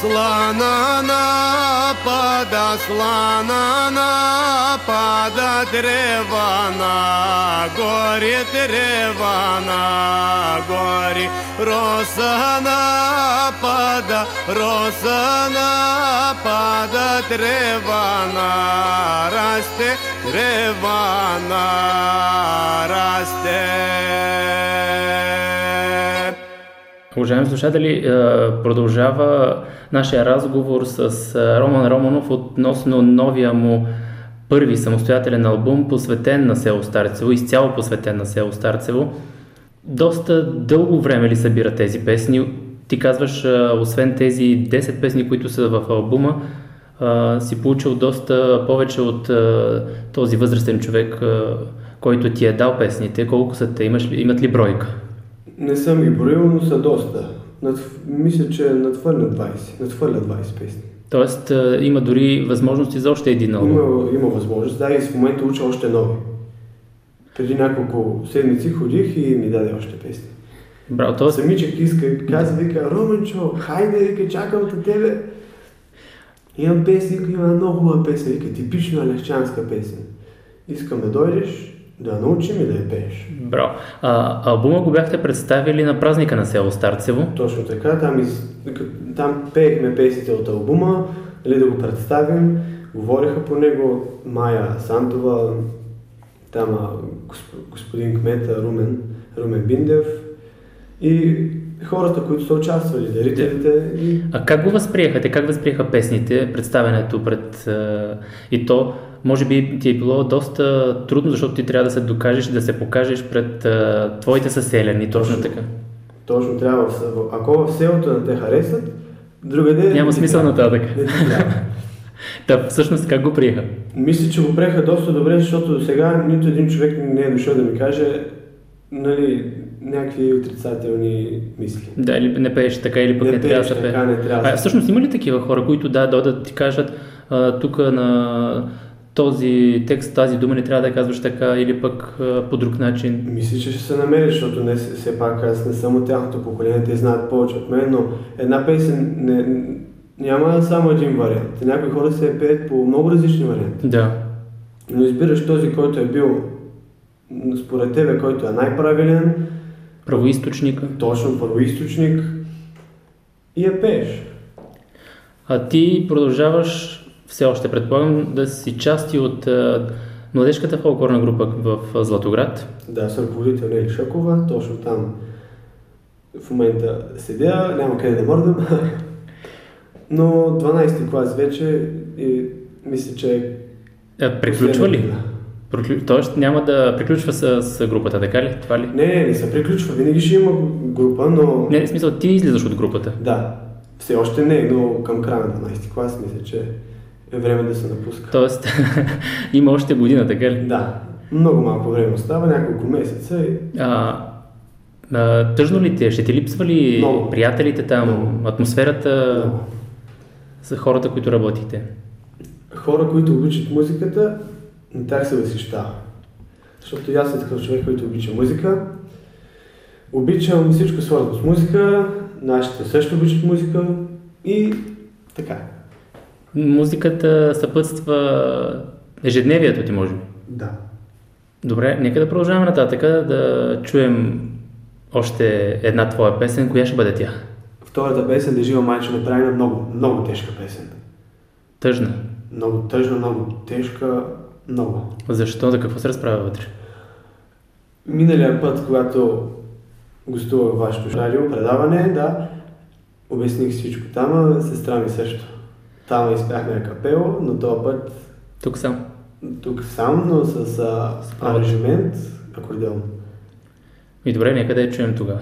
Слана напада, слана напада, древана, гори древана, гори. Роса напада, роса напада, древана, расте, древана, расте. Уважаеми слушатели, е, продължава нашия разговор с е, Роман Романов относно новия му първи самостоятелен албум, посветен на село Старцево, изцяло посветен на село Старцево. Доста дълго време ли събира тези песни? Ти казваш, е, освен тези 10 песни, които са в албума, си получил доста повече от този възрастен човек, който ти е дал песните. Колко са те? Имаш ли, имат ли бройка? Не съм ги броил, но са доста. Над, мисля, че надхвърля 20. Надхвърля 20 песни. Тоест има дори възможности за още един албум. Има, има възможност. Да, и в момента уча още нови. Преди няколко седмици ходих и ми даде още песни. Браво, т.е. Самичък иска, каза, вика, Роменчо, хайде, вика, чакам от тебе. Имам песни, има много хубава песен, вика, типична лещанска песен. Искаме да дойдеш, да научим и да я пееш. Браво. А, албума го бяхте представили на празника на село Старцево. Точно така, там, из... там пеехме песните от албума, нали, да го представим. Говориха по него Майя Сантова, там госп... господин кмета Румен, Румен Биндев и хората, които са участвали, дарителите. И... А как го възприеха? Те как възприеха песните, представянето пред... И то, може би ти е било доста трудно, защото ти трябва да се докажеш, да се покажеш пред а, твоите съселяни, точно, точно така. Точно трябва. Ако в селото не те харесат, другаде... Няма смисъл нататък. [laughs] Та, всъщност как го приеха? Мисля, че го приеха доста добре, защото до сега нито един човек не е дошъл да ми каже нали, някакви отрицателни мисли. Да, или не пееш така, или пък не, не, трябва да се така, не трябва а, всъщност има ли такива хора, които да, дойдат да ти кажат тук на този текст, тази дума не трябва да казваш така или пък по друг начин? Мисля, че ще се намери, защото не, все пак аз не съм от тяхното поколение, те знаят повече от мен, но една песен не, няма само един вариант. Някои хора се пеят по много различни варианти. Да. Но избираш този, който е бил според тебе, който е най-правилен, Правоисточника. точно първоисточник и я пееш. А ти продължаваш все още, предполагам, да си части от а, младежката фолклорна група в а, Златоград. Да, съм ръководител Нели Шакова, точно там в момента седя, няма къде да мърдам. [laughs] Но 12 клас вече и мисля, че А, приключва ли? Да. Приклю... Тоест няма да приключва с, с групата, така ли? Това ли? Не, не, не се приключва. Винаги ще има група, но... Не, в смисъл, ти излизаш от групата. Да. Все още не, но към края на 12 клас мисля, че е време да се напуска. Тоест, [laughs] има още година, така ли? Да. Много малко време остава, няколко месеца и... А, а, тъжно ли ти е? Ще ти липсва ли Много. приятелите там, атмосферата Много. за хората, които работите? Хора, които обичат музиката, на тях се възхищава. Защото и аз съм такъв човек, който обича музика. Обичам всичко свързано с музика, нашите също обичат музика и така. Музиката съпътства ежедневието ти, може би. Да. Добре, нека да продължаваме нататък, да чуем още една твоя песен. Коя ще бъде тя? Втората песен, Да жива майче, направим много, много тежка песен. Тъжна. Много тъжна, много тежка, много. Защо? За какво се разправя вътре? Миналия път, когато гостувах в вашето радио предаване, да, обясних всичко там, сестра ми също. Там изпяхме на капело, но този път Тук сам. тук сам, но с а, аранжимент, акордеон. И добре, нека да я чуем тогава.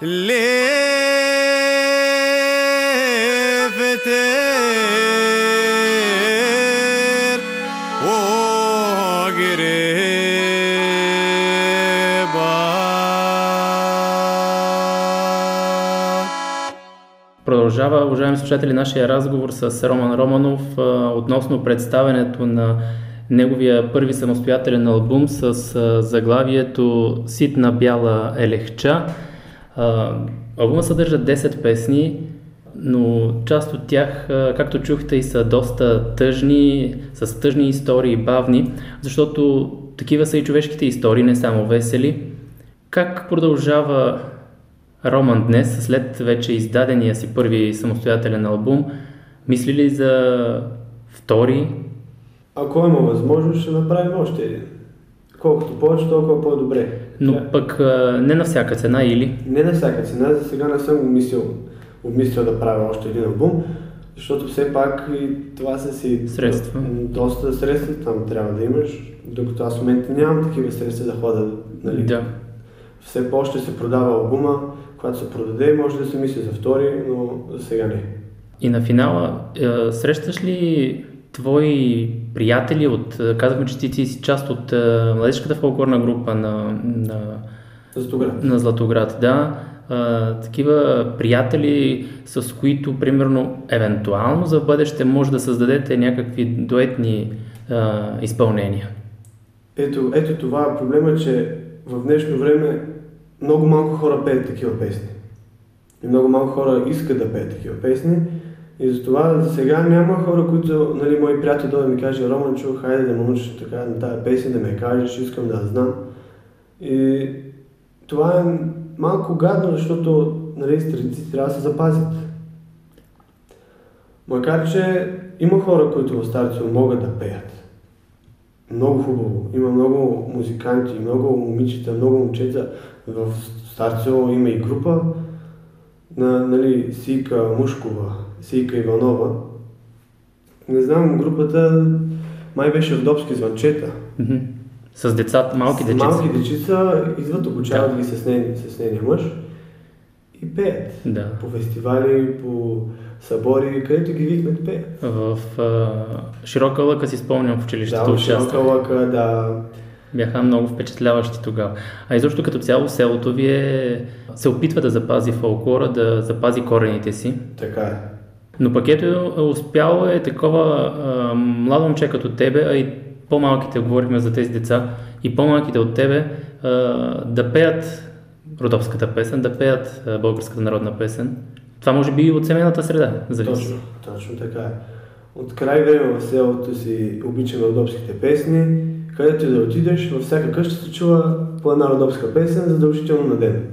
O greba Продължава, уважаеми слушатели, нашия разговор с Роман Романов относно представенето на неговия първи самостоятелен албум с заглавието Ситна бяла елехча. А, албума съдържа 10 песни, но част от тях, както чухте, и са доста тъжни, с тъжни истории, бавни, защото такива са и човешките истории, не само весели. Как продължава Роман днес, след вече издадения си първи самостоятелен албум, мисли ли за втори? Ако има възможност, ще направим още един. Колкото повече, толкова по-добре. Но да. пък а, не на всяка цена или? Не на всяка цена, за сега не съм обмислил, обмислил да правя още един албум, защото все пак и това са си Средства. доста средства там трябва да имаш, докато аз в момента нямам такива средства да хода. Нали? Да. Все по-ще се продава албума, когато се продаде, може да се мисли за втори, но за сега не. И на финала, е, срещаш ли твои приятели от, казахме, че ти си част от младежката фолклорна група на, на, Златоград. на Златоград, да, а, такива приятели, с които, примерно, евентуално за бъдеще може да създадете някакви дуетни а, изпълнения. Ето, ето това е проблема, че в днешно време много малко хора пеят такива песни. И много малко хора искат да пеят такива песни. И затова за сега няма хора, които, нали, мои приятели дойде да ми каже, Романчо, хайде да ме научиш така на тази песен, да ме кажеш, искам да я знам. И това е малко гадно, защото нали, с традициите трябва да се запазят. Макар, че има хора, които в Старцево могат да пеят. Много хубаво. Има много музиканти, много момичета, много момчета. В Старцево има и група на нали, Сика Мушкова, Сика Иванова. Не знам, групата май беше Родопски звънчета. С децата, малки дечица. Малки дечица идват, обучават Да. ги с, нейни, с нейния мъж и пеят. Да. По фестивали, по събори, където ги викнат пеят. В а, Широка лъка си спомням в училището. Да, в. Широка лъка, да. Бяха много впечатляващи тогава. А изобщо като цяло селото ви е, се опитва да запази фолклора, да запази корените си. Така е. Но пък ето е успяло е такова а, младо момче като тебе, а и по-малките, говорихме за тези деца, и по-малките от тебе а, да пеят родопската песен, да пеят а, българската народна песен. Това може би и от семейната среда зависи. Точно, точно така е. От край време в селото си обичаме родопските песни, където и да отидеш, във всяка къща се чува по една родопска песен, задължително на ден.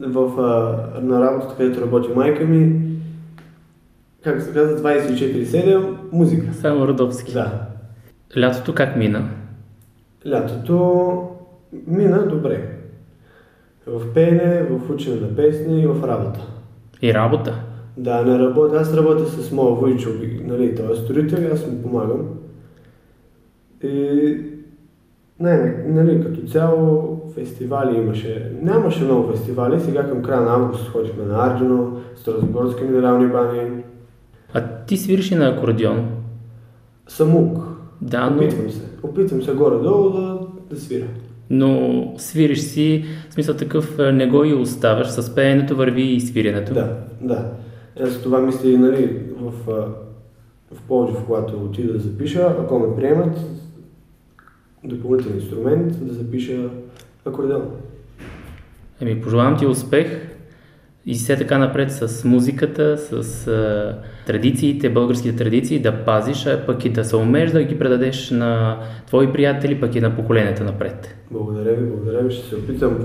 В, а, на работата, където работи майка ми, как се казва, 24-7, музика. Само родопски. Да. Лятото как мина? Лятото мина добре. В пеене, в учене на песни и в работа. И работа. Да, не работя. Аз работя с моя войчо, нали, той е строител, аз му помагам. И не, нали, като цяло фестивали имаше. Нямаше много фестивали, сега към края на август ходихме на Арджино, Старозагорски минерални бани, А ти свириш на акордеон. Самук. Да, но, Опитвам се. Опитвам се горе-долу да, да свира. но свириш си, в смисъл такъв а, не го и оставаш, с пеенето върви и свиренето. Да, да. Аз това мисля и нали, в, в Пловдив, когато отида да запиша, ако ме приемат, допълнителен инструмент да запиша акордеон. Еми, пожелавам ти успех и все така напред с музиката, с а, традициите, българските традиции, да пазиш, а пък и да се умееш да ги предадеш на твои приятели, пък и на поколенията напред. Благодаря ви, благодаря ви. Ще се опитам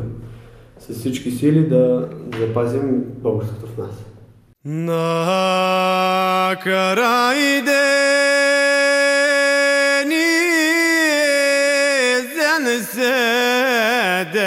с всички сили да запазим българското в нас. На край дени зен седеше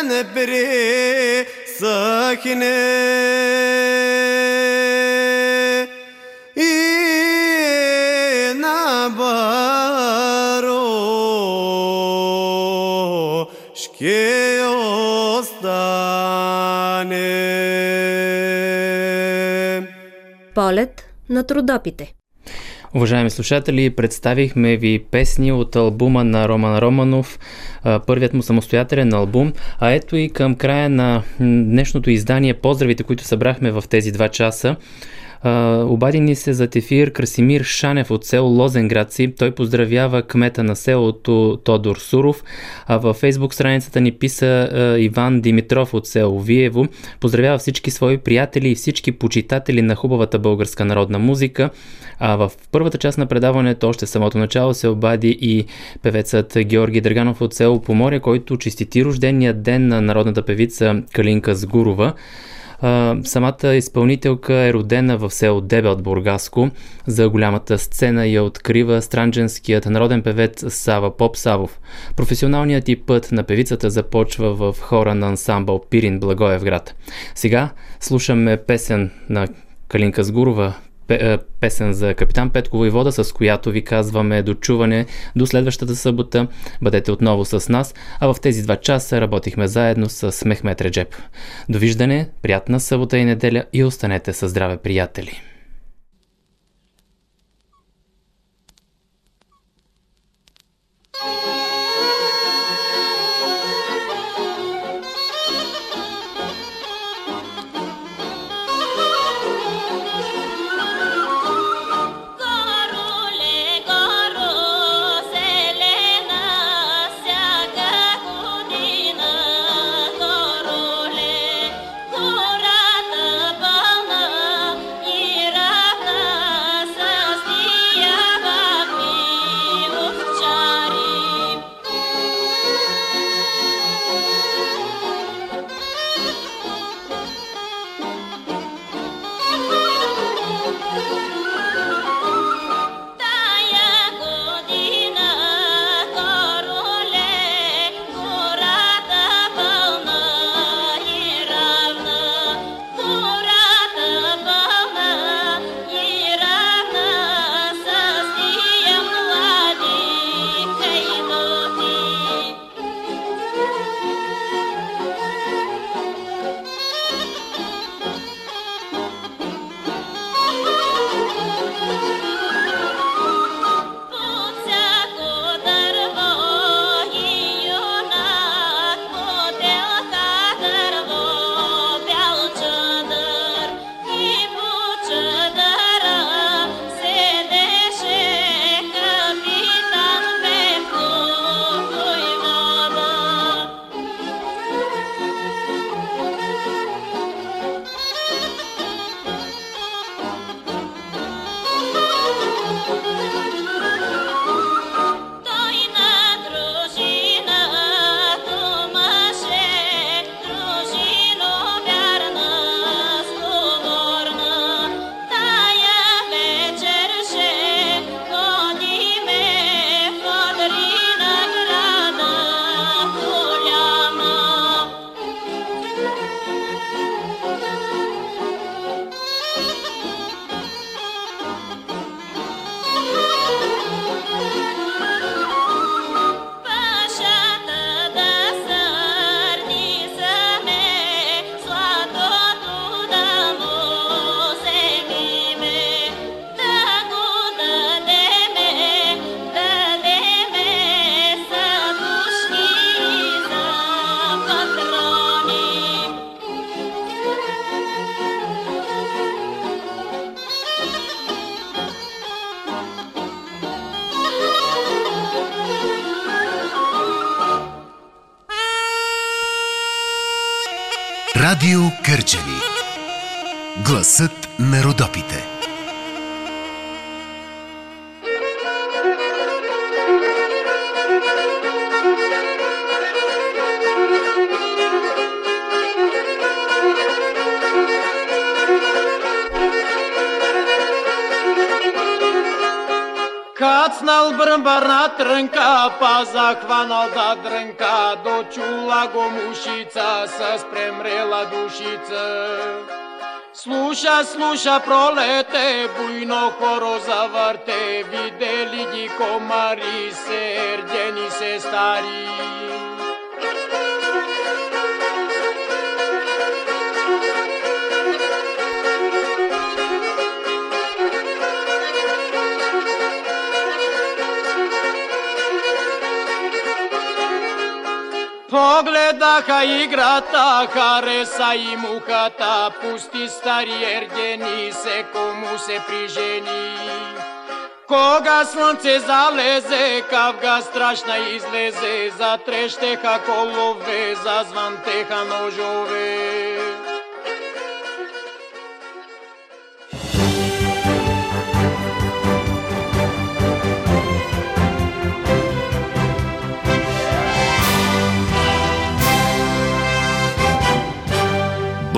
зян присъхне и набаро ще остане. Полет на трудопите. Уважаеми слушатели, представихме ви песни от албума на Роман Романов, първият му самостоятелен албум. А ето и към края на днешното издание поздравите, които събрахме в тези два часа. Обади ни се за ефир Красимир Шанев от село Лозенградци. Той поздравява кмета на селото Тодор Суров. А във фейсбук страницата ни писа uh, Иван Димитров от село Виево. Поздравява всички свои приятели и всички почитатели на хубавата българска народна музика. А в първата част на предаването, още самото начало, се обади и певецът Георги Драганов от село Поморя, който честити рождения ден на народната певица Калинка Сгурова. Самата изпълнителка е родена в село Дебелт, Бургаско. За голямата сцена я открива страндженският народен певец Сава Поп Савов. Професионалният и път на певицата започва в хора на ансамбъл Пирин Благоевград. Сега слушаме песен на Калинка Сгурова, песен за капитан Петко Войвода, с която ви казваме дочуване до следващата събота. Бъдете отново с нас, а в тези два часа работихме заедно с Мехмет Реджеп. Довиждане, приятна събота и неделя и останете със здраве, приятели! Ca pazak vanal da drnka Do čula gomušica Sa spremrela dušica Sluša, sluša prolete Bujno koro zavarte Videli gi komari Serđeni se stari. Погледаха играта, хареса и мухата, пусти стари ергени се кому се прижени. Кога слънце залезе, кавга страшна излезе, затрещеха колове, зазвантеха ножове.